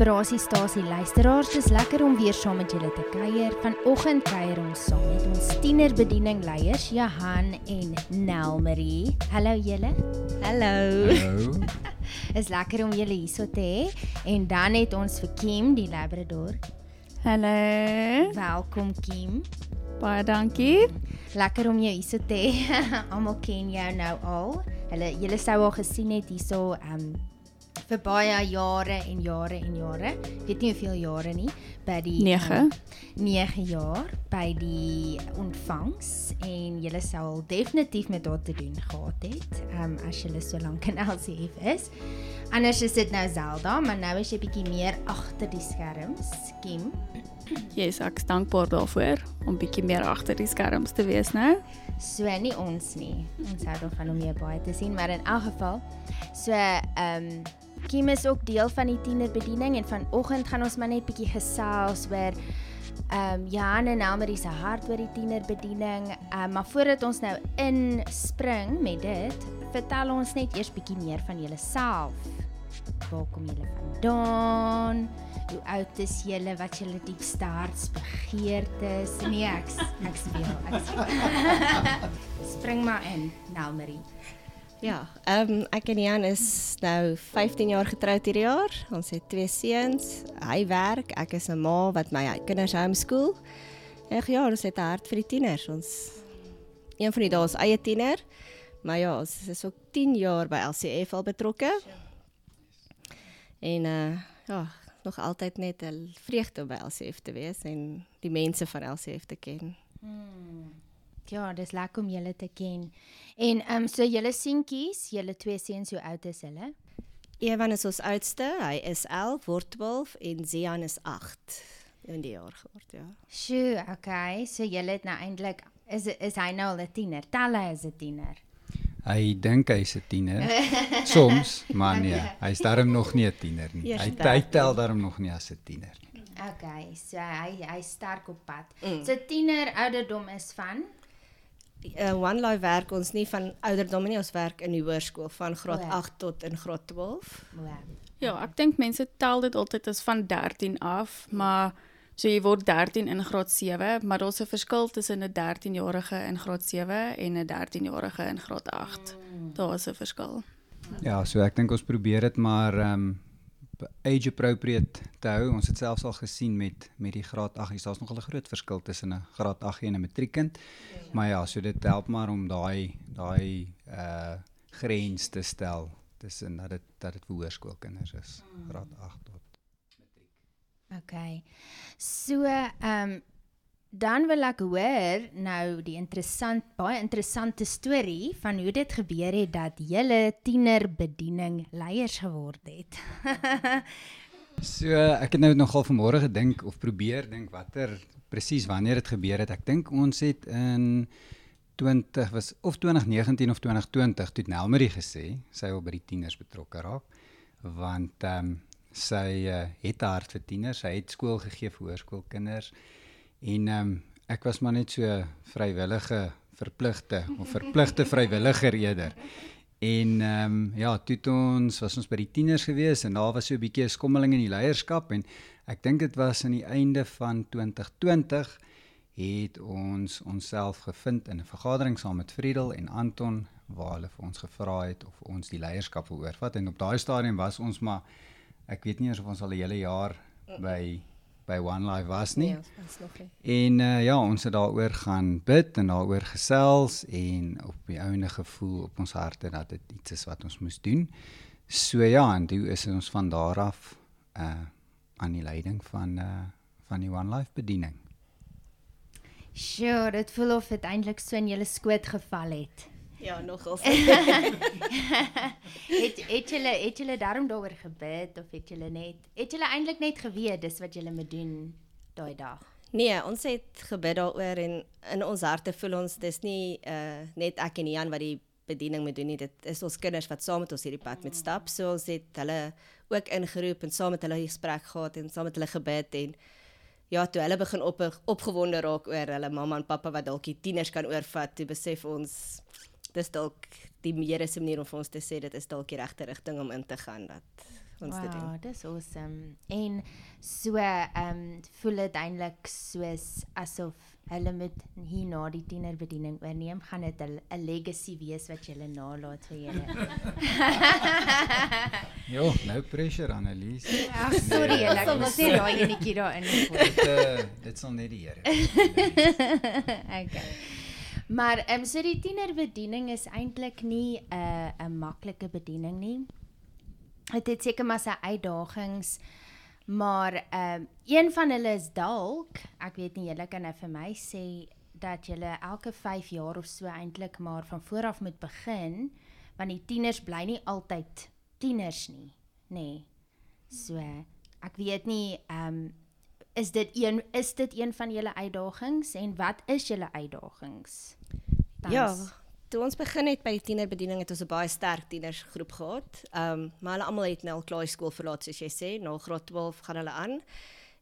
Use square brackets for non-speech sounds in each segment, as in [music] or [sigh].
Inspirasiestasie luisteraars. Dis lekker om weer saam met julle te kuier. Vanoggend kuier ons saam met ons tienerbediening leiers Johan en Nelmarie. Hallo julle. Hallo. Hallo. [laughs] Is lekker om julle hierso te hê. En dan het ons vir Kim, die Labrador. Hallo. Welkom Kim. Baie dankie. Lekker om jou hierso te hê. [laughs] Almal ken jou nou al. Hulle julle sou al gesien het hierso um vir baie jare en jare en jare. Weet nie hoeveel jare nie by die 9. 9 jaar by die ontvangs en julle sou al definitief met haar te doen gehad het. Um as julle so lank in LCF is. Anders is dit nou Zelda, maar nou is jy bietjie meer agter die skerms, Kim. Yes, ek dankbaar daarvoor om bietjie meer agter die skerms te wees nou. So nie ons nie. Ons hou daarvan om jou baie te sien, maar in elk geval so ehm um, Kim is ook deel van die tienerbediening en vanoggend gaan ons maar net bietjie gesels oor ehm um, Jan en Elmarie se hart oor die tienerbediening. Ehm um, maar voordat ons nou inspring met dit, vertel ons net eers bietjie meer van julleself. Waar kom julle vandaan? Hoe oud is julle? Wat julle diepste hartsbegeertes? Nee, ek ek speel. Ek speel. [laughs] Spring maar in, Nelmarie. Ja, ehm um, ek en Jan is nou 15 jaar getroud hierdie jaar. Ons het twee seuns. Hy werk, ek is 'n ma wat my kinders homeschool. En ja, ons het 'n hart vir die tieners. Ons een van die dae is eie tiener. Maar ja, ons is ook 10 jaar by LCF al betrokke. En uh ja, nog altyd net 'n vreugde om by LCF te wees en die mense van LCF te ken. Hmm. Ja, dis lekker om julle te ken. En ehm um, so julle seentjies, julle twee seuns, hoe oud is hulle? Ewan is ons oudste, hy is 11, word 12 en Zian is 8 in die jaar geword, ja. Sjoe, okay. So julle het nou eintlik is is hy nou al 'n tiener? Tel hy as 'n tiener? Hy dink hy's 'n tiener. [laughs] Soms, maar nee, hy's darm nog nie 'n tiener nie. Hy hy tel darm nog nie as 'n tiener nie. Okay, so hy hy sterk op pad. Mm. So tiener ouderdom is van Uh, One Life werk ons nie van ouderdom nie, ons werk in die hoërskool van graad O, ja. 8 tot in graad 12. wow. Ja, ek dink mense tel dit altyd as van 13 af, maar so jy word 13 in graad 7, maar daar's 'n verskil tussen 'n 13-jarige in graad 7 en 'n 13-jarige in graad 8. Daar's 'n verskil. Ja, so ek dink ons probeer dit maar ehm um, age appropriate te hou. Ons het selfs al gesien met met die graad 8, daar's nogal 'n groot verskil tussen 'n graad 8 en 'n matriekkind. Maar ja, so dit help maar om daai daai uh grens te stel tussen dat dit dat dit vir hoërskoolkinders is, graad 8 tot Okay. So, ehm um, dan wil ek hoor nou die interessant baie interessante storie van hoe dit gebeur het dat julle tienerbediening leiers geword het. [laughs] So ek het nou nogal vanmôre gedink of probeer dink watter presies wanneer dit gebeur het. Ek dink ons het in 20 was of 2019 of 2020 toe Nelmarie gesê sy wil by die tieners betrokke raak want ehm um, sy uh, het 'n hart vir tieners. Sy het skool gegee vir hoërskoolkinders en ehm um, ek was maar net so vrywillige verpligte of verpligte vrywilliger eerder. En ehm um, ja, toe ons was ons by die tieners gewees en daar was so 'n bietjie 'n skommeling in die leierskap en ek dink dit was aan die einde van 2020 het ons onsself gevind in 'n vergadering saam met Friedel en Anton waar hulle vir ons gevra het of ons die leierskap wil oorvat en op daai stadium was ons maar ek weet nie eens of ons al 'n hele jaar by by One Life was nie. Nee, ons nog nie. En uh, ja, ons het daaroor gaan bid en daaroor gesels en op die ouene gevoel op ons harte dat dit iets is wat ons moes doen. So ja, en toe is ons van daar af uh aan die leiding van uh van die One Life bediening. Sure, dit voel of dit eintlik so in julle skoot geval het. Ja, nogal. [laughs] het het julle het julle daarom daaroor gebid of het julle net het julle eintlik net geweet dis wat julle moet doen daai dag? nee, ons het gebid daaroor en in ons harte voel ons dis nie uh net ek en Jan wat die bediening moet doen nie. Dit is ons kinders wat saam met ons hierdie pad moet stap. So ons het hulle ook ingeroep en saam met hulle 'n gesprek gehad en saam met hulle gebid en ja, toe hulle begin op opgewonde raak oor hulle mamma en pappa wat dalk die tieners kan oorvat, toe besef ons dis dalk die Here se manier om vir ons te sê dit is dalk die regte rigting om in te gaan dat ons wow, dit doen. Wow, dis awesome. En so ehm um, voel dit eintlik soos asof hulle moet hier na die tienerbediening oorneem, gaan dit 'n legacy wees wat jy nalaat vir julle. [laughs] jo, no pressure Annelies. Ag sorry, nee, ek was nie daai enetjie daarin nie. Dit uh, dit sal net die Here. [laughs] okay. Maar ehm um, so die tienerbediening is eintlik nie 'n uh, 'n maklike bediening nie. Dit het seker maar sy uitdagings. Maar ehm um, een van hulle is dalk, ek weet nie julle kan nou vir my sê dat julle elke 5 jaar of so eintlik maar van voor af moet begin want die tieners bly nie altyd tieners nie, nê. Nee. So ek weet nie ehm um, is dit een is dit een van julle uitdagings en wat is julle uitdagings? Tans? Ja, toe ons begin het by die tienerbediening het ons 'n baie sterk tienersgroep gehad. Ehm um, maar hulle almal het nou al klaar skool verlaat soos jy sê, na graad 12 gaan hulle aan.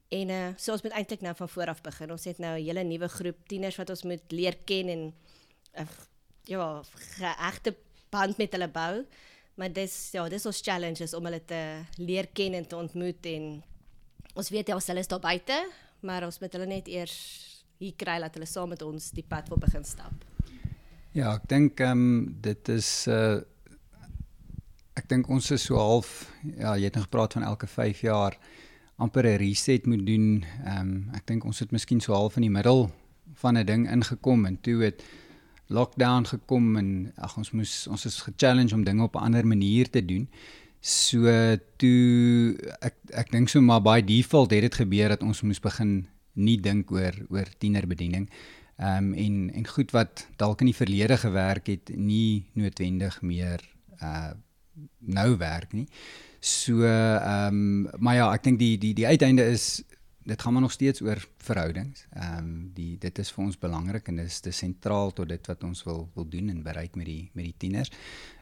En uh so ons moet eintlik nou van voor af begin. Ons het nou 'n hele nuwe groep tieners wat ons moet leer ken en uh, ja, regte band met hulle bou. Maar dis ja, dis ons challenges om hulle te leer ken en te ontmoet en ons weet ja, hulle is daar buite, maar ons moet hulle net eers hier kry dat hulle saam met ons die pad wil begin stap. Ja, ek dink ehm um, dit is uh ek dink ons is so half ja, jy het nog gepraat van elke 5 jaar amper 'n reset moet doen. Ehm um, ek dink ons het miskien so half in die middel van 'n ding ingekom en toe het lockdown gekom en ag ons moes ons is ge-challenge om dinge op 'n ander manier te doen. So toe ek ek dink so maar by default het dit gebeur dat ons moes begin nie dink oor oor tienerbediening. Ehm um, en en goed wat dalk in die verlede gewerk het, nie noodwendig meer uh nou werk nie. So ehm um, maar ja, ek dink die die die uiteinde is dit gaan maar nog steeds oor verhoudings. Ehm um, die dit is vir ons belangrik en dit is te sentraal tot dit wat ons wil wil doen en bereik met die met die tieners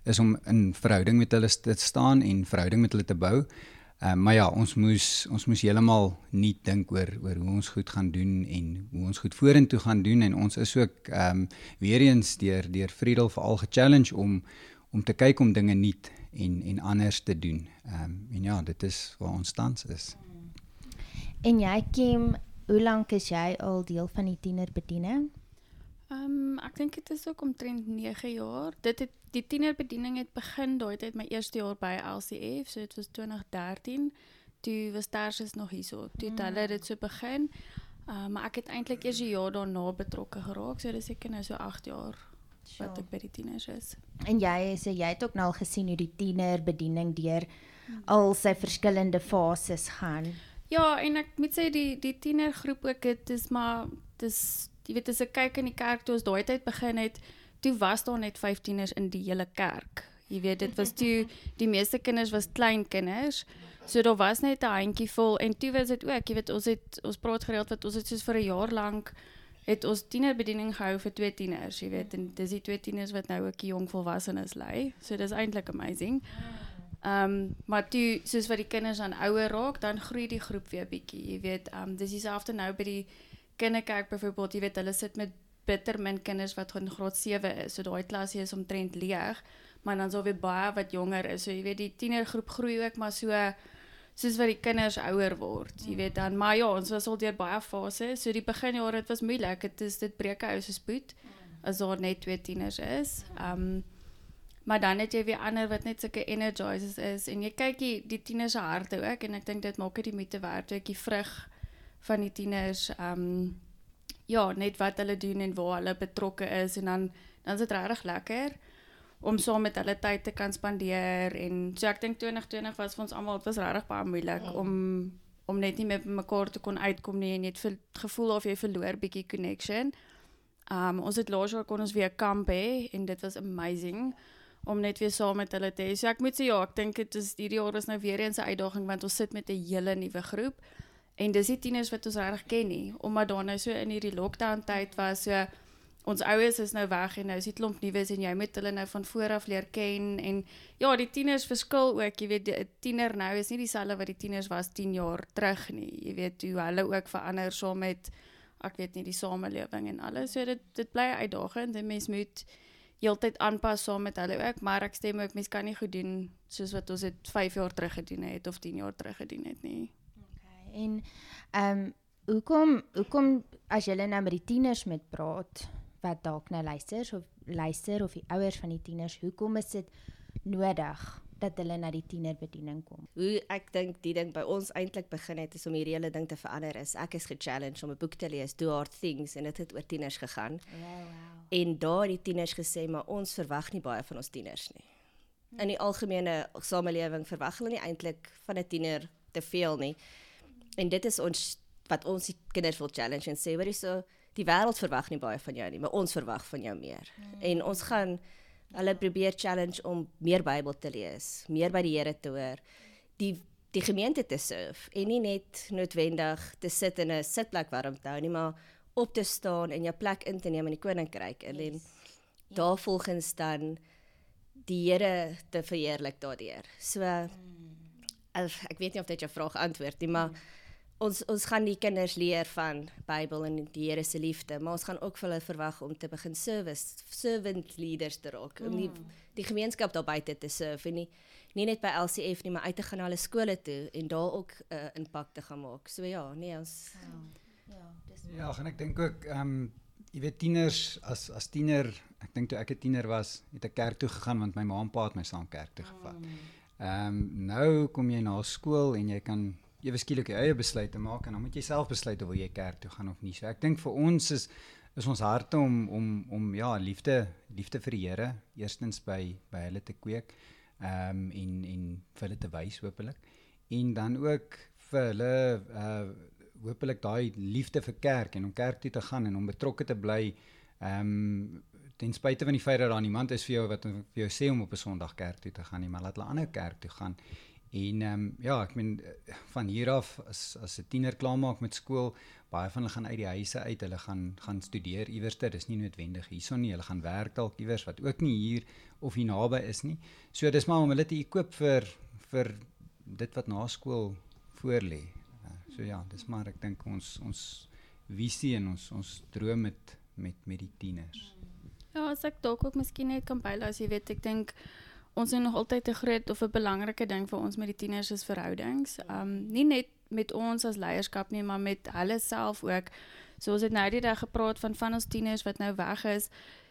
is om in verhouding met hulle te staan en verhouding met hulle te bou. Ehm uh, maar ja, ons moes ons moes heeltemal nie dink oor oor hoe ons goed gaan doen en hoe ons goed vorentoe gaan doen en ons is ook ehm um, weer eens deur deur Friedel veral ge-challenge om om te kyk om dinge nuut en en anders te doen. Ehm um, en ja, dit is waar ons tans is. En jy Kim, hoe lank is jy al deel van die tienerbediening? Ehm um, ek dink dit is ook omtrent 9 jaar. Dit het die tienerbediening het begin daai tyd my eerste jaar by LCF, so dit was 2013. Toe was Tarsus nog hierso. Toe het hulle dit so begin. Ehm uh, maar ek het eintlik eers 'n jaar daarna betrokke geraak, so dis seker nou so 8 jaar sure. wat ek by die tieners is. En jy sê jy het ook nou al gesien hoe die tienerbediening deur hmm. al sy verskillende fases gaan. Ja, en ek moet sê die die tienergroep ook dit is maar dis jy weet as ek kyk in die kerk toe ons daai tyd begin het, toe was daar net 15ers in die hele kerk. Jy weet dit was toe [laughs] die meeste kinders was klein kinders. So daar was net 'n handjie vol en toe was dit ook, jy weet ons het ons praat gereeld wat ons het soos vir 'n jaar lank het ons tienerbediening gehou vir twee tieners, jy weet en dis die twee tieners wat nou ook jong volwassenes lei. So dis eintlik amazing. Ehm um, maar toe soos wat die kinders dan ouer raak, dan groei die groep weer bietjie. Jy weet, ehm um, dis dieselfde nou by die kinderkerk byvoorbeeld, jy weet hulle sit met bitter min kinders wat in graad 7 is. So daai klasie is omtrent leeg, maar dan sou weer baie wat jonger is. So jy weet die tienergroep groei ook maar so soos wat die kinders ouer word. Jy weet dan maar ja, ons was al deur baie fases. So die beginjare dit was moeilik. Dit is dit breek uit so spoed as daar net twee tieners is. Um maar dan het jy weer ander wat net sulke energizers is en jy kyk die, die tieners se harte ook en ek dink dit maak dit die moeite werd. Jy kyk vrug van die tieners um ja, net wat hulle doen en waar hulle betrokke is en dan dan is dit regtig lekker om saam met hulle tyd te kan spandeer en so ek dink 2020 was vir ons almal dit was regtig baie moeilik mm. om om net nie met mekaar te kon uitkom nie en net vir gevoel of jy verloor bietjie connection. Um ons het laas jaar kon ons weer kamp hê en dit was amazing om net weer saam met hulle te hê. So ek moet sê ja, ek dink dit is hierdie jaar is nou weer eens 'n uitdaging want ons sit met 'n hele nuwe groep. En dis die tieners wat ons regtig ken nie, omdat daar nou so in hierdie lockdown tyd was, so ons ouers is nou weg en nou is dit klomp nuus en jy moet hulle nou van voor af leer ken en ja, die tieners verskil ook, jy weet 'n tiener nou is nie dieselfde wat die tieners was 10 jaar terug nie. Jy weet hoe hulle ook verander saam so met ek weet nie die samelewing en alles. So dit dit bly uitdagend en mens moet heeltyd aanpas saam met hulle ook, maar ek stem ook mens kan nie goed doen soos wat ons dit 5 jaar terug gedoen het of 10 jaar terug gedoen het nie. Okay. En ehm um, hoekom hoekom as julle nou met die tieners met praat wat dalk nou luister of luister of die ouers van die tieners, hoekom is dit nodig dat hulle na die tienerbediening kom? Hoe ek dink die ding by ons eintlik begin het is om hierdie hele ding te verander is. Ek is ge-challenged om 'n boek te lees, Do Hard Things en dit het oor tieners gegaan. Wow, wow. En daar het die tieners gesê maar ons verwag nie baie van ons tieners nie. In die algemene samelewing verwag hulle nie eintlik van 'n tiener te veel nie. En dit is ons wat ons die kinders wil challenge en sê, "Hoor hierso, die wêreld verwag nie baie van jou nie, maar ons verwag van jou meer." Mm. En ons gaan hulle probeer challenge om meer Bybel te lees, meer by die Here te hoor, die die gemeente te serve en nie net noodwendig te sit in 'n sitplek warm te hou nie, maar op te staan en jou plek in te neem in die koninkryk en yes. en daar volgens dan die Here te verheerlik daardeur. So mm. ek weet nie of dit jou vraag antwoord nie, maar mm ons ons gaan die kinders leer van Bybel en die Here se liefde, maar ons gaan ook vir hulle verwag om te begin service, servant leaders te raak, om die, mm. die gemeenskap daar buite te serve en nie nie net by LCF nie, maar uit te gaan na hulle skole toe en daar ook 'n uh, impak te gaan maak. So ja, nee, ons Ja, ja dis Ja, en ek dink ook ehm um, jy weet tieners as as tiener, ek dink toe ek 'n tiener was, het ek kerk toe gegaan want my ma en pa het my saam kerk toe gevat. Mm. Ehm um, nou kom jy na skool en jy kan ewe skielik jou eie besluite maak en dan moet jy self besluit of jy kerk toe gaan of nie. So ek dink vir ons is is ons harte om om om ja, liefde liefde vir die Here eerstens by by hulle te kweek. Ehm um, en en vir hulle te wys hopelik. En dan ook vir hulle uh hopelik daai liefde vir kerk en om kerk toe te gaan en om betrokke te bly. Ehm um, ten spyte van die feit dat daar niemand is vir jou wat vir jou sê om op 'n Sondag kerk toe te gaan nie, maar laat hulle ander kerk toe gaan En ehm um, ja, ek meen van hier af as as 'n tiener klaarmaak met skool, baie van hulle gaan uit die huise uit, hulle gaan gaan studeer iewers, dit is nie noodwendig hierson nie, hulle gaan werk dalk iewers wat ook nie hier of hier naby is nie. So dis maar om hulle te equip vir vir dit wat na skool voor lê. So ja, dis maar ek dink ons ons visie en ons ons droom met met met die tieners. Ja, as ek dalk ook miskien net kan byle as jy weet, ek dink ons is nog altyd 'n groot of 'n belangrike ding vir ons met die tieners is verhoudings. Um nie net met ons as leierskap nie, maar met hulle self ook. So ons het nou die dag gepraat van van ons tieners wat nou weg is.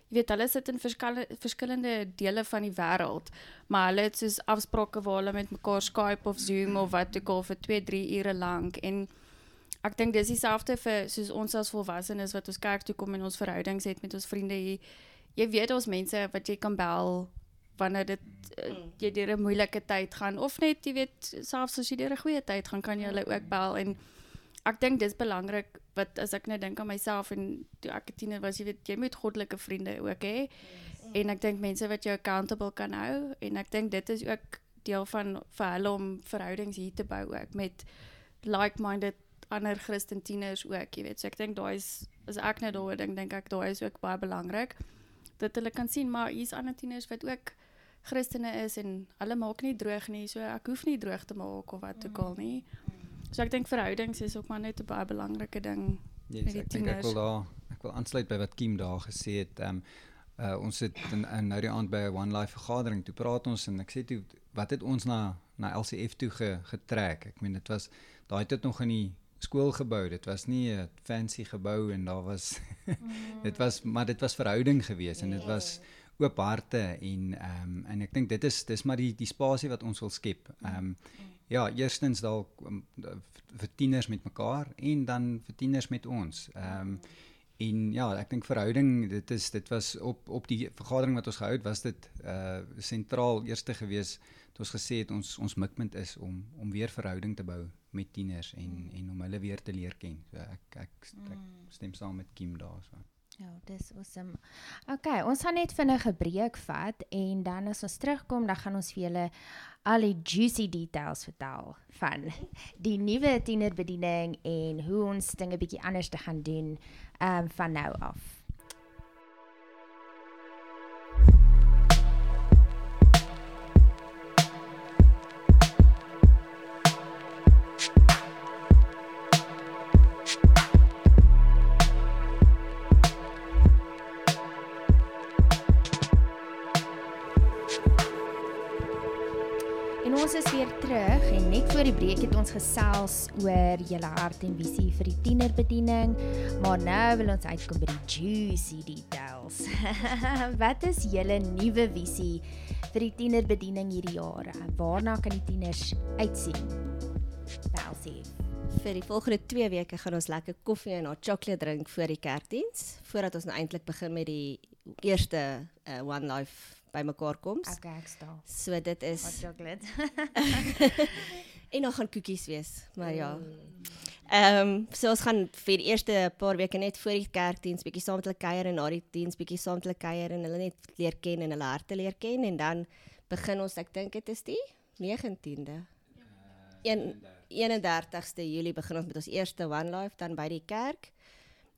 Jy weet hulle sit in verskillende verskillende dele van die wêreld, maar hulle het soos afsprake waar hulle met mekaar Skype of Zoom of wat ook al vir 2, 3 ure lank en ek dink dis dieselfde vir soos ons as volwassenes wat ons kerk toe kom en ons verhoudings het met ons vriende hier. Jy weet ons mense wat jy kan bel wanneer dit uh, jy deur 'n moeilike tyd gaan of net jy weet selfs as jy deur 'n goeie tyd gaan kan jy hulle ook bel. En ek dink dis belangrik wat as ek net dink aan myself en toe ek 'n tiener was jy weet jy moet goddelike vriende ook hê. En ek dink mense wat jou accountable kan hou en ek dink dit is ook deel van vir hulle om verhoudings hier te bou ook met like-minded ander Christen tieners ook jy weet. So ek dink daai is as ek net daaroor dink dink ek daai is ook baie belangrik dat hulle kan sien maar hier's ander tieners wat ook Christene is en hulle maak nie droog nie, so ek hoef nie droog te maak of wat ook al nie. So ek dink verhoudings is ook maar net 'n baie belangrike ding yes, die tieners. Ek wil daar ek wil aansluit by wat Kim daar gesê het. Ehm um, uh, ons het in, in nou die aand by 'n One Life vergadering toe praat ons en ek sê toe wat het ons na na LCF toe ge, getrek. Ek meen dit was daai tyd nog in die skool gebou. Dit was nie 'n fancy gebou en daar was mm. [laughs] dit was maar dit was verhouding geweest en dit was yeah oop harte en ehm um, en ek dink dit is dis maar die die spasie wat ons wil skep. Ehm um, ja, eerstens dalk um, vir tieners met mekaar en dan vir tieners met ons. Ehm um, en ja, ek dink verhouding dit is dit was op op die vergadering wat ons gehou het was dit uh sentraal eerste gewees het ons gesê het ons ons mikpunt is om om weer verhouding te bou met tieners en en om hulle weer te leer ken. So ek ek, ek, ek stem saam met Kim daarso. Ja, dis awesome. Okay, ons gaan net vinnig 'n breek vat en dan as ons terugkom, dan gaan ons vir julle al die juicy details vertel van die nuwe tienerbediening en hoe ons dinge bietjie anders te gaan doen ehm um, van nou af. Gesels oor julle hart en visie vir die tienerbediening, maar nou wil ons uitkom by die juicy details. [laughs] Wat is julle nuwe visie vir die tienerbediening hierdie jaar? Waarna kan die tieners uitsien? Welsie. Vir die volgende 2 weke gaan ons lekker koffie en 'n chocolate drink voor die kerkdiens, voordat ons nou eintlik begin met die eerste uh, One Life bymekaar kom. Okay, ek staan. So dit is Hot chocolate. [laughs] [laughs] en dan gaan koekies wees, maar ja. Ehm um, so ons gaan vir die eerste paar weke net voor die kerkdiens bietjie saam met hulle kuier en na die diens bietjie saam met hulle kuier en hulle net leer ken en hulle harte leer ken en dan begin ons ek dink dit is die 19de. Een 31ste Julie begin ons met ons eerste One Life dan by die kerk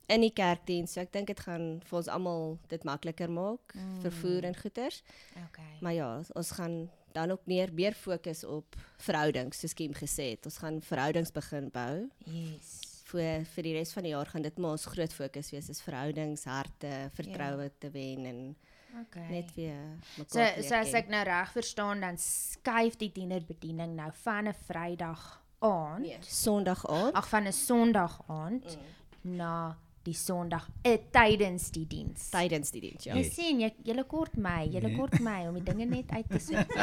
in die kerkdiens. So ek dink dit gaan vir ons almal dit makliker maak, mm. vervoer en goeders. Okay. Maar ja, ons gaan dan ook meer meer fokus op verhoudings, soos Kim gesê het. Ons gaan verhoudings begin bou. Yes. Vir vir die res van die jaar gaan dit maar ons groot fokus wees is verhoudings, harte, vertroue ja. te wen en Okay. net weer So mekaar te so as leer ek nou reg verstaan dan skuif die tienerbediening nou van 'n Vrydag aand, nee, Sondag aand. ag van 'n Sondag aand mm. na die Sondag uh, tydens die diens. tydens die diens, ja. Jy sien, jy julle kort my, julle Nee. kort my om die dinge net uit te soek.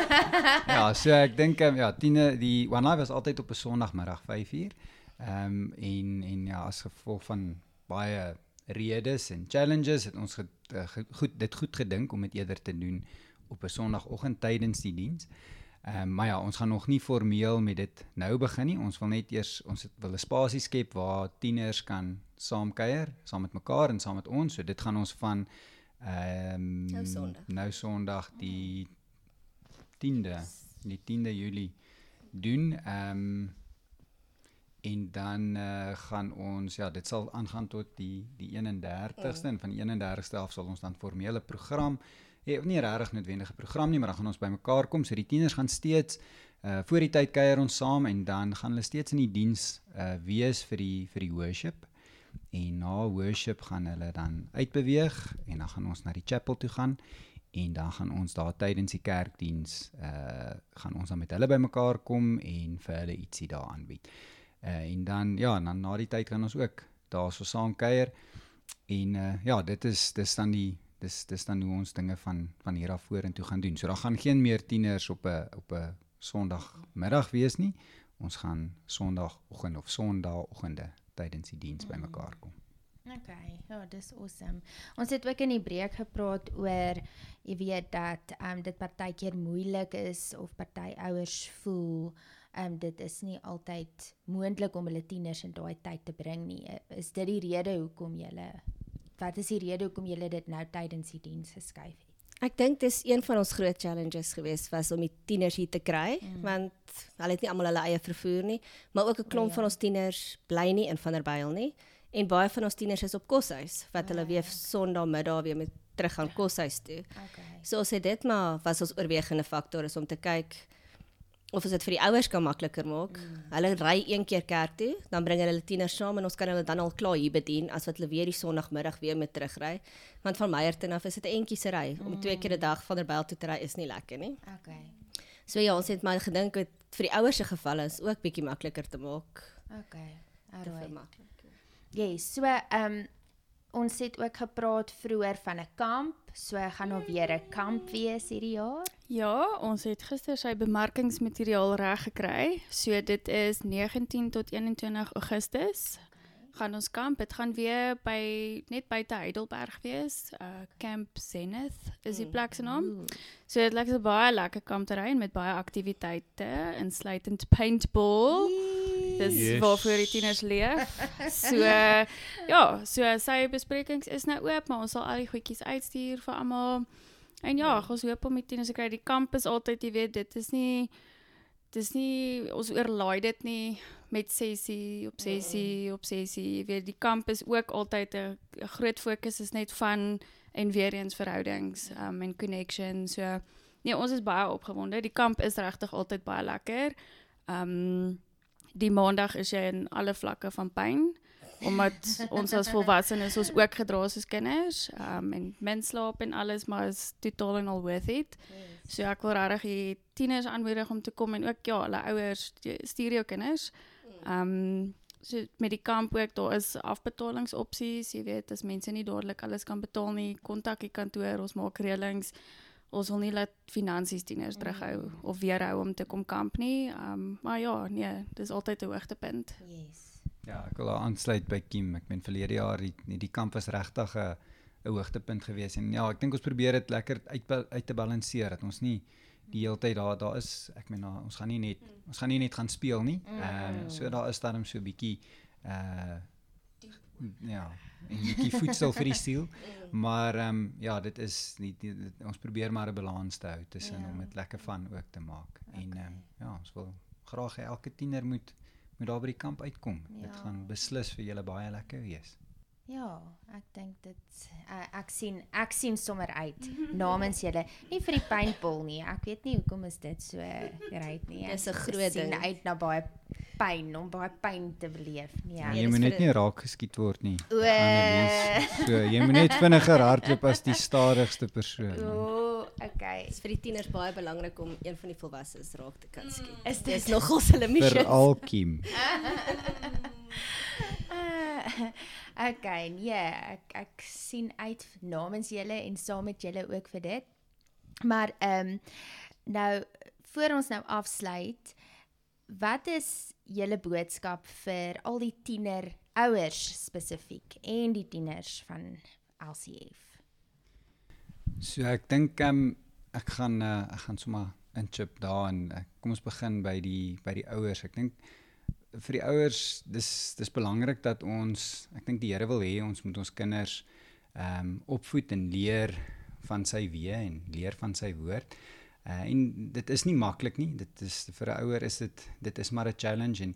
[laughs] ja, so ek dink um, ja, tiene die One Life was altyd op 'n Sondagmiddag 5uur. Ehm um, en en ja, as gevolg van baie redes en challenges het ons ge, uh, ge, goed dit goed gedink om dit eerder te doen op 'n Sondagoggend tydens die diens. Ehm um, maar ja, ons gaan nog nie formeel met dit nou begin nie. Ons wil net eers ons het, wil 'n spasie skep waar tieners kan saam kuier, saam met mekaar en saam met ons. So dit gaan ons van ehm um, Nou Sondag. nou Sondag die 10de, die 10de Julie doen. Ehm um, en dan uh, gaan ons ja, dit sal aangaan tot die die 31ste en van die 31ste af sal ons dan formele program hê, nie regtig noodwendige program nie, maar dan gaan ons bymekaar kom. So die tieners gaan steeds uh voor die tyd kuier ons saam en dan gaan hulle steeds in die diens uh wees vir die vir die worship. En na worship gaan hulle dan uitbeweeg en dan gaan ons na die chapel toe gaan en dan gaan ons daar tydens die kerkdiens uh gaan ons dan met hulle bymekaar kom en vir hulle ietsie daar aanbied. Uh en dan ja, dan na die tyd gaan ons ook daar so saam kuier. En uh ja, dit is dis dan die dis dis dan hoe ons dinge van van hier af vorentoe gaan doen. So daar gaan geen meer tieners op 'n op 'n Sondagmiddag wees nie. Ons gaan Sondagoggend of Sondagoggende tydens die diens bymekaar kom. Okay, ja, dis awesome. Ons het ook in die breek gepraat oor jy weet dat ehm um, dit partykeer moeilik is of party ouers voel ehm um, dit is nie altyd moontlik om hulle tieners in daai tyd te bring nie. Is dit die rede hoekom jy Wat is die rede hoekom jy dit nou tydens die diens geskuif het? Ek dink dis een van ons groot challenges geweest was om die tieners hier te kry mm. want hulle het nie almal hulle eie vervoer nie, maar ook 'n klomp ja. van ons tieners bly nie in Vanderbijl nie en baie van ons tieners is op koshuis wat hulle weer Sondagmiddag weer met terug gaan koshuis toe. Okay. So ons het dit maar was ons oorwegende faktor is om te kyk of ons dit vir die ouers kan makliker maak. Mm. Hulle ry een keer kerk toe, dan bring hulle hulle tieners saam en ons kan hulle dan al klaar hier bedien as wat hulle weer die Sondagmiddag weer met terugry. Want van Meyerton af is dit 'n entjie se ry. Om twee keer 'n dag van Vanderbijl toe te ry is nie lekker nie. Okay. So ja, ons het maar gedink dit vir die ouers se geval is ook bietjie makliker te maak. Okay. Alright. vermaklik. Yes, so ehm um, ons het ook gepraat vroeër van 'n kamp. So gaan nou weer 'n kamp wees hierdie jaar. Ja, ons het gister sy bemarkingsmateriaal reg gekry. So dit is 19 tot 21 Augustus. Gaan ons kamp. Dit gaan weer by net buite Heidelberg wees. Uh Camp Zenith is die plek se naam. So dit lyk so baie lekker kampterrein met baie aktiwiteite, insluitend paintball. Dis Yes. waarvoor die tieners leef. So [laughs] ja, so sy besprekings is nou oop, maar ons sal al die goedjies uitstuur vir almal. En ja, ons hoop om die tieners te kry. Die kamp is altyd, jy weet, dit is nie dis nie ons oorlaai dit nie met sessie op sessie op sessie. Jy weet, die kamp is ook altyd 'n 'n groot fokus is net van en weer eens verhoudings um, en connection. So nee, ons is baie opgewonde. Die kamp is regtig altyd baie lekker. Um die maandag is jy in alle vlakke van pyn omdat ons as volwassenes ons ook gedra soos kinders um en min slaap en alles maar is totaal en al worth it. So ek wil regtig die tieners aanmoedig om te kom en ook ja, hulle ouers stuur jou kinders. Ehm um, so met die kamp ook daar is afbetalingsopsies, jy weet, as mense nie dadelik alles kan betaal nie, kontak die kantoor, ons maak reëlings. Ons wil nie laat finansies tieners terughou of weerhou om te kom kamp nie. Ehm um, maar ja, nee, dis altyd 'n hoogtepunt. Yes. Ja, ek wil aansluit by Kim. Ek meen verlede jaar die die, die kamp was regtig 'n 'n hoogtepunt geweest en ja, ek dink ons probeer dit lekker uit uit te balanseer dat ons nie die hele tyd daar daar is ek meen daar, ons gaan nie net ons gaan nie net gaan speel nie. Ehm uh, so daar is dan so 'n bietjie uh ja, 'n bietjie voedsel vir die [laughs] siel. Maar ehm um, ja, dit is nie die, dit, ons probeer maar 'n balans te hou tussen Ja. om dit lekker van ook te maak. En ehm um, ja, ons wil graag elke tiener moet moet daar by die kamp uitkom. Ja. Dit gaan beslis vir julle baie lekker wees. Ja, ek dink dit uh, ek sien ek sien sommer uit [laughs] namens julle. Nie vir die paintball nie. Ek weet nie hoekom is dit so great nie. Dis 'n groot sien ding. uit na baie pyn om baie pyn te beleef. Nee. Ja, Nee, jy dis moet vir net nie raak geskiet word nie. O. So, jy moet net vinniger hardloop as die stadigste persoon. O, okay. Dit is vir die tieners baie belangrik om een van die volwasses raak te kan skiet. Is Dis dit nogal hulle missie. Veral Kim. [laughs] Okay, nee, ek ek sien uit namens julle en saam met julle ook vir dit. Maar ehm um, nou voor ons nou afsluit, wat is julle boodskap vir al die tiener ouers spesifiek en die tieners van LCF? So ek dink ehm um, ek gaan uh, ek gaan sommer inchip daar en uh, kom ons begin by die by die ouers. Ek dink vir die ouers dis dis belangrik dat ons ek dink die Here wil hê ons moet ons kinders ehm um, opvoed en leer van sy weë en leer van sy woord. Uh, en dit is nie maklik nie. Dit is vir 'n ouer is dit dit is maar 'n challenge en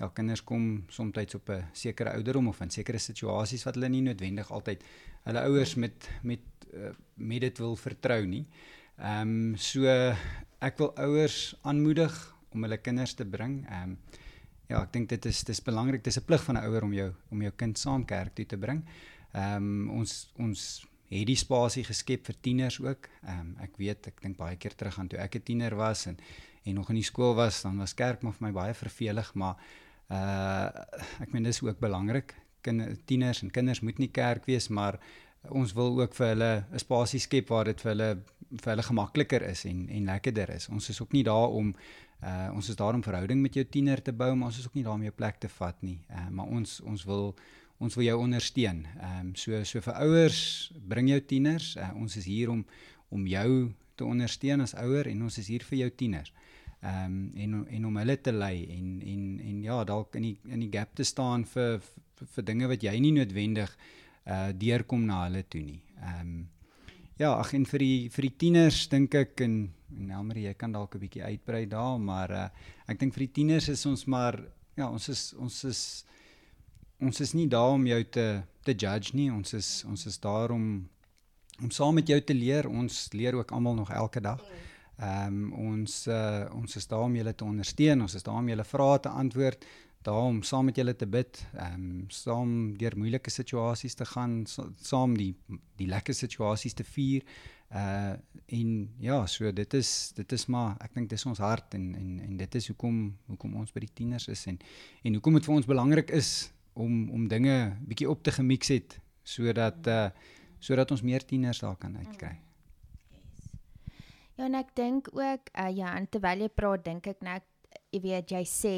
ja kinders kom soms op 'n sekere ouderdom of in sekere situasies wat hulle nie noodwendig altyd hulle ouers met met uh, met dit wil vertrou nie. Ehm um, so ek wil ouers aanmoedig om hulle kinders te bring. Ehm um, ja, ek dink dit is dis belangrik. Dis 'n plig van 'n ouer om jou om jou kind saam kerk toe te bring. Ehm um, ons ons het die spasie geskep vir tieners ook. Ehm um, ek weet, ek dink baie keer terug aan toe ek 'n tiener was en en nog in die skool was, dan was kerk maar vir my baie vervelig, maar uh ek meen dis ook belangrik. Kinder tieners en kinders moet nie kerk wees, maar ons wil ook vir hulle 'n spasie skep waar dit vir hulle vir hulle gemakliker is en en lekkerder is. Ons is ook nie daar om uh ons is daar om verhouding met jou tiener te bou, maar ons is ook nie daar om jou plek te vat nie. Uh maar ons ons wil ons wil jou ondersteun. Ehm um, so so vir ouers, bring jou tieners. Uh, ons is hier om om jou te ondersteun as ouer en ons is hier vir jou tieners. Ehm um, en en om hulle te lei en en en ja, dalk in die in die gap te staan vir vir, vir dinge wat jy nie noodwendig uh deurkom na hulle toe nie. Ehm um, ja, ag en vir die vir die tieners dink ek en en Elmarie, jy kan dalk 'n bietjie uitbrei daar, maar uh ek dink vir die tieners is ons maar ja, ons is ons is ons is nie daar om jou te te judge nie. Ons is ons is daar om om saam met jou te leer. Ons leer ook almal nog elke dag. Ehm um, ons uh, ons is daar om julle te ondersteun. Ons is daar om julle vrae te antwoord, daar om saam met julle te bid, ehm um, saam deur moeilike situasies te gaan, sa saam die die lekker situasies te vier. Uh en ja, so dit is dit is maar ek dink dis ons hart en en en dit is hoekom hoekom ons by die tieners is en en hoekom dit vir ons belangrik is om om dinge bietjie op te gemix het sodat uh sodat ons meer tieners daar kan uitkry. Ja, en ek dink ook uh, ja, en terwyl jy praat, dink ek net jy weet jy sê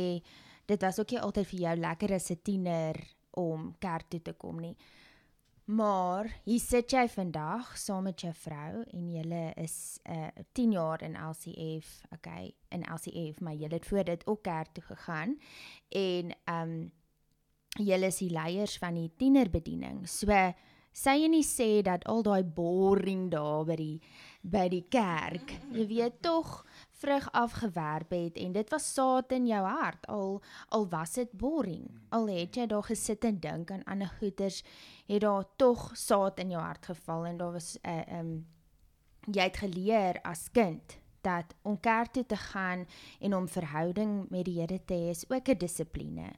dit was ook nie altyd vir jou lekker as 'n tiener om kerk toe te kom nie. Maar hier sit jy vandag saam met jou vrou en julle is uh 10 jaar in LCF, okay, in LCF, maar julle het voor dit ook kerk toe gegaan en um julle is die leiers van die tienerbediening. So sê jy nie sê dat al daai boring daar by die by die kerk, jy weet tog vrug afgewerp het en dit was saad in jou hart al al was dit boring. Al het jy daar gesit en dink aan ander goeters, het daar tog saad in jou hart geval en daar was 'n uh, um jy het geleer as kind dat om kerk toe te gaan en om verhouding met die Here te hê is ook 'n dissipline.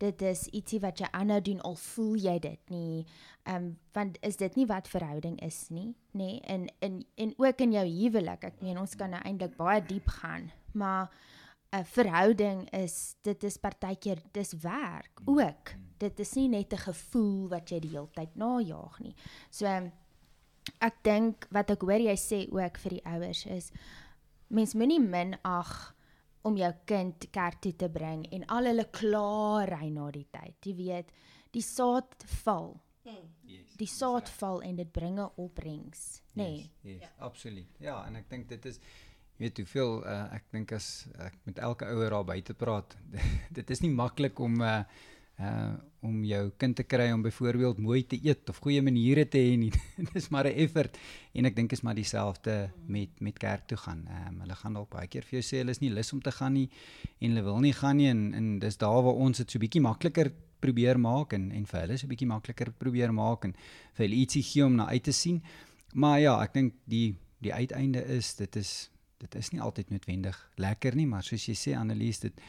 Dit is ietsie wat jy aanhou doen al voel jy dit nie. Ehm um, want is dit nie wat verhouding is nie, nê? Nee? En in en ook in jou huwelik. Ek meen ons kan nou eintlik baie diep gaan, maar 'n verhouding is dit is partykeer dis werk ook. Dit is nie net 'n gevoel wat jy die hele tyd najaag nie. So ek dink wat ek hoor jy sê ook vir die ouers is mens moenie minag om jou kind kerk toe te bring en al hulle klaar ry na die tyd. Jy weet, die saad val. Yes. Die saad val en dit bringe opbrengs, nê? Nee. Yes, yes ja. absoluut. Ja, en ek dink dit is jy weet hoeveel uh, ek dink as ek met elke ouer daar buite praat, [laughs] dit is nie maklik om uh, uh om jou kind te kry om byvoorbeeld mooi te eet of goeie maniere te hê nie. [laughs] Dis maar 'n effort en ek dink is maar dieselfde met met kerk toe gaan. Ehm um, hulle gaan dalk baie keer vir jou sê hulle is nie lus om te gaan nie en hulle wil nie gaan nie en en dis daar waar ons dit so bietjie makliker probeer maak en en vir hulle so bietjie makliker probeer maak en vir hulle ietsie gee om na uit te sien. Maar ja, ek dink die die uiteinde is dit is dit is nie altyd noodwendig lekker nie, maar soos jy sê Annelies, dit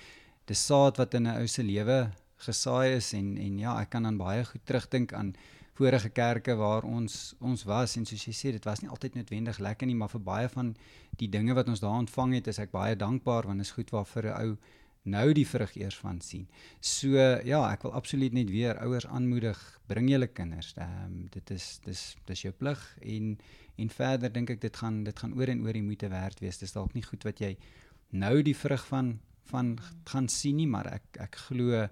dis saad wat in 'n ou se lewe gesaai is en en ja, ek kan dan baie goed terugdink aan vorige kerke waar ons ons was en soos jy sê, dit was nie altyd noodwendig lekker nie, maar vir baie van die dinge wat ons daar ontvang het, is ek baie dankbaar want dit is goed waar vir 'n ou nou die vrug eers van sien. So ja, ek wil absoluut net weer ouers aanmoedig, bring julle kinders. Ehm um, dit is dis dis jou plig en en verder dink ek dit gaan dit gaan oor en oor die moeite werd wees. Dis dalk nie goed wat jy nou die vrug van van gaan sien nie, maar ek ek glo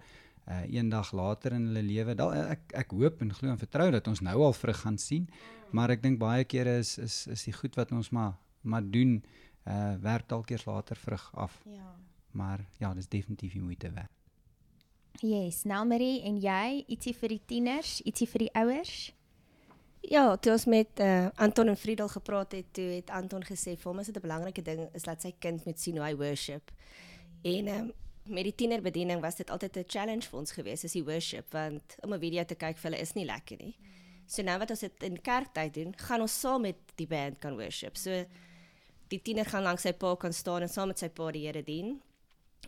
uh eendag later in hulle lewe. Dal ek ek hoop en glo en vertrou dat ons nou al vrug gaan sien. Maar ek dink baie kere is is is die goed wat ons maar maar doen uh werk dalk eers later vrug af. Ja. Maar ja, dis definitief die moeite werd. Yes, nou Marie en jy, ietsie vir die tieners, ietsie vir die ouers? Ja, toe ons met uh, Anton en Friedel gepraat het, toe het Anton gesê vir hom is dit 'n belangrike ding is dat sy kind moet sien hoe hy worship. En um, met die tienerbediening was dit altyd 'n challenge vir ons geweest, is die worship, want om 'n video te kyk vir hulle is nie lekker nie. So nou wat ons dit in kerktyd doen, gaan ons saam met die band kan worship. So die tiener gaan langs sy pa kan staan en saam met sy pa die Here dien.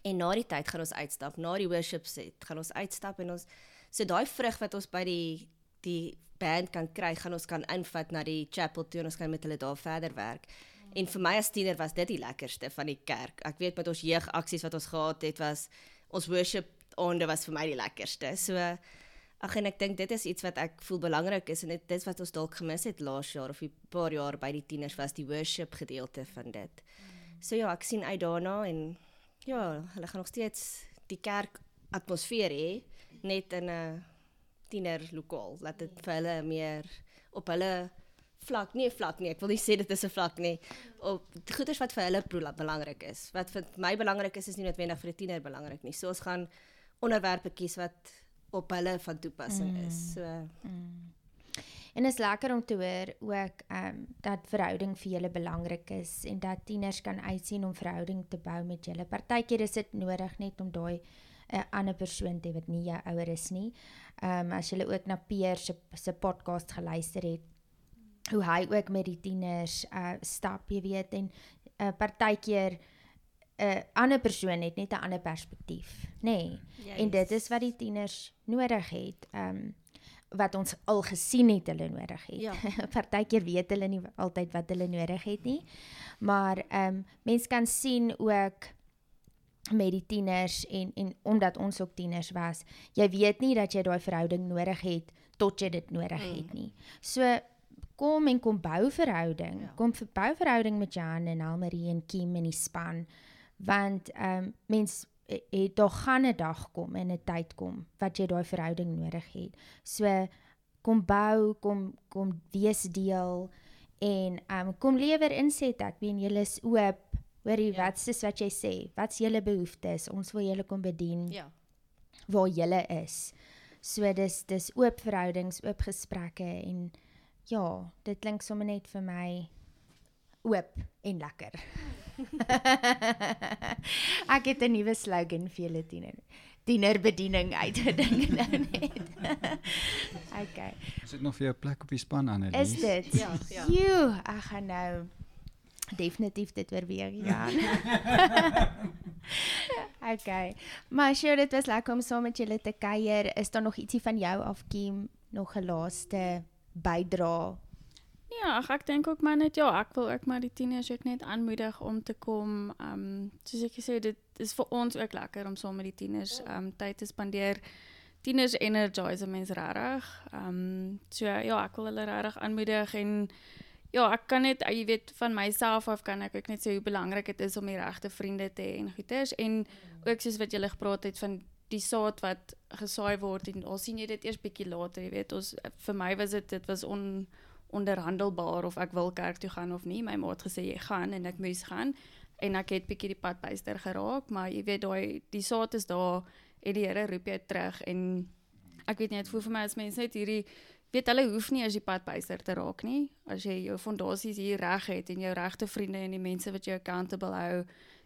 En na die tyd gaan ons uitstap, na die worship set, gaan ons uitstap en ons so daai vrug wat ons by die die band kan kry, gaan ons kan invat na die chapel toe en ons kan met hulle daar verder werk. En vir my as tiener was dit die lekkerste van die kerk. Ek weet met ons jeugaksies wat ons gehad het was ons worship onder was vir my die lekkerste. So ag en ek dink dit is iets wat ek voel belangrik is en dit is wat ons dalk gemis het laas jaar of 'n paar jaar by die tieners was die worship gedeelte van dit. So ja, ek sien uit daarna en ja, hulle gaan nog steeds die kerk atmosfeer hê net in 'n tiener lokaal. Laat dit vir hulle meer op hulle vlak, nie 'n vlak nie. Ek wil nie sê dit is 'n vlak nie. Op goeders wat vir hulle belangrik is. Wat vir my belangrik is, is nie noodwendig vir 'n tiener belangrik nie. So ons gaan onderwerpe kies wat op hulle van toepassing mm. is. So mm. En is lekker om te hoor ook ehm um, dat verhouding vir julle belangrik is en dat tieners kan uitsien om verhouding te bou met julle. Partykeer is dit nodig net om daai 'n uh, ander persoon te wat nie jou ouer is nie. Ehm um, as jy ook na Peer se se podcast geluister het, hoe hy ook met die tieners uh stap, jy weet en 'n uh, partykeer 'n uh, ander persoon het net 'n ander perspektief, nê. Nee. Yes. En dit is wat die tieners nodig het. Um wat ons al gesien het hulle nodig het. Ja. [laughs] partykeer weet hulle nie altyd wat hulle nodig het nie. Maar um mense kan sien ook met die tieners en en omdat ons ook tieners was, jy weet nie dat jy daai verhouding nodig het tot jy dit nodig mm. het nie. So kom en kom bou verhouding. Ja. Kom bou verhouding met Jan en Almarie en Kim en die span want ehm um, mens het daar gaan 'n dag kom en 'n tyd kom wat jy daai verhouding nodig het. So kom bou, kom kom wees deel en ehm um, kom lewer inset. Ek weet julle is oop. Hoorie, ja. wat is wat jy sê? Wat's julle behoeftes? Ons wil julle kom bedien. Ja. Waar julle is. So dis dis oop verhoudings, oop gesprekke en ja, dit klink sommer net vir my oop en lekker. [laughs] ek het 'n nuwe slogan vir julle tiener. Tienerbediening uitgedink [laughs] nou net. [laughs] okay. Is dit nog vir jou plek op die span aan Elise? Is dit? Ja, ja. Jo, ek gaan nou definitief dit weer weer ja. okay. Maar sure dit was lekker om saam met julle te kuier. Is daar nog ietsie van jou af Kim nog 'n laaste bydra? Ja, ag, ek dink ook maar net ja, ek wil ook maar die tieners ook net aanmoedig om te kom. Ehm um, soos ek gesê dit is vir ons ook lekker om saam met die tieners ehm um, tyd te spandeer. Tieners energize mense regtig. Ehm um, so ja, ek wil hulle regtig aanmoedig en ja, ek kan net jy weet van myself af kan ek ook net sê hoe belangrik dit is om die regte vriende te hê en goeters en ook soos wat jy gele gepraat het van die saad wat gesaai word en al sien jy dit eers bietjie later, jy weet, ons vir my was dit dit was on onderhandelbaar of ek wil kerk toe gaan of nie. My ma het gesê jy gaan en ek moes gaan en ek het bietjie die pad byster geraak, maar jy weet daai die saad is daar en die Here roep jou terug en ek weet nie, dit voel vir my as mense net hierdie weet hulle hoef nie as die pad byster te raak nie. As jy jou fondasies hier reg het en jou regte vriende en die mense wat jou accountable hou,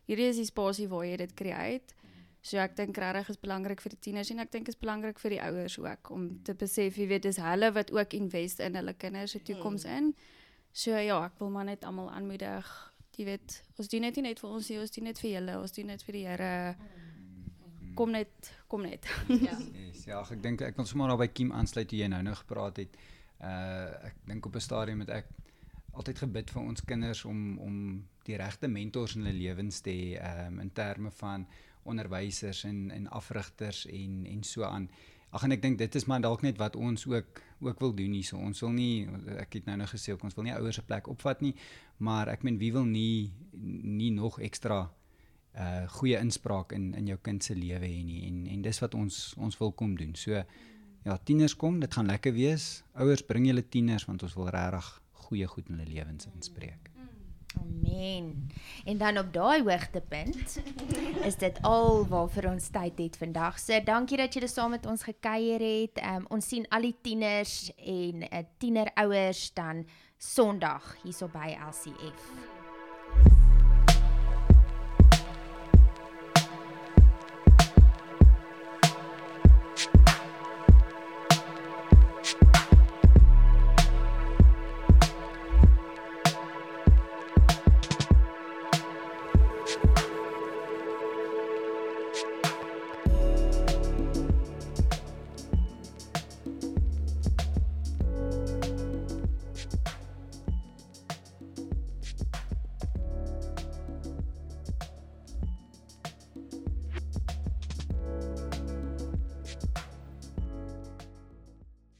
hierdie is die spasie waar jy dit create. So ek dink regtig is belangrik vir die tieners en ek dink is belangrik vir die ouers ook om te besef, jy weet, dis hulle wat ook invest in hulle kinders se toekoms hmm. in. So ja, ek wil maar net almal aanmoedig. Jy weet, ons doen net nie net vir ons nie, ons doen net vir julle, ons doen net vir die Here. Kom net, kom net. Ja. [laughs] Yes, ja, ek dink ek kan sommer naby Kim aansluit hoe jy nou nou gepraat het. Uh ek dink op 'n stadium het ek altyd gebid vir ons kinders om om die regte mentors in hulle lewens te hê um, in terme van onderwysers en en afrigters en en so aan. Ag en ek dink dit is maar dalk net wat ons ook ook wil doen hierso. Ons wil nie ek het nou nou gesê ons wil nie ouers se plek opvat nie, maar ek meen wie wil nie nie nog ekstra uh goeie inspraak in in jou kind se lewe hê nie en en dis wat ons ons wil kom doen. So ja, tieners kom, dit gaan lekker wees. Ouers bring julle tieners want ons wil regtig goeie goed in hulle lewens inspreek. Amen. En dan op daai hoogtepunt is dit al waarvoor ons tyd het vandag. So dankie dat julle saam met ons gekuier het. Um, ons sien al die tieners en uh, tienerouers dan Sondag hierso by LCF.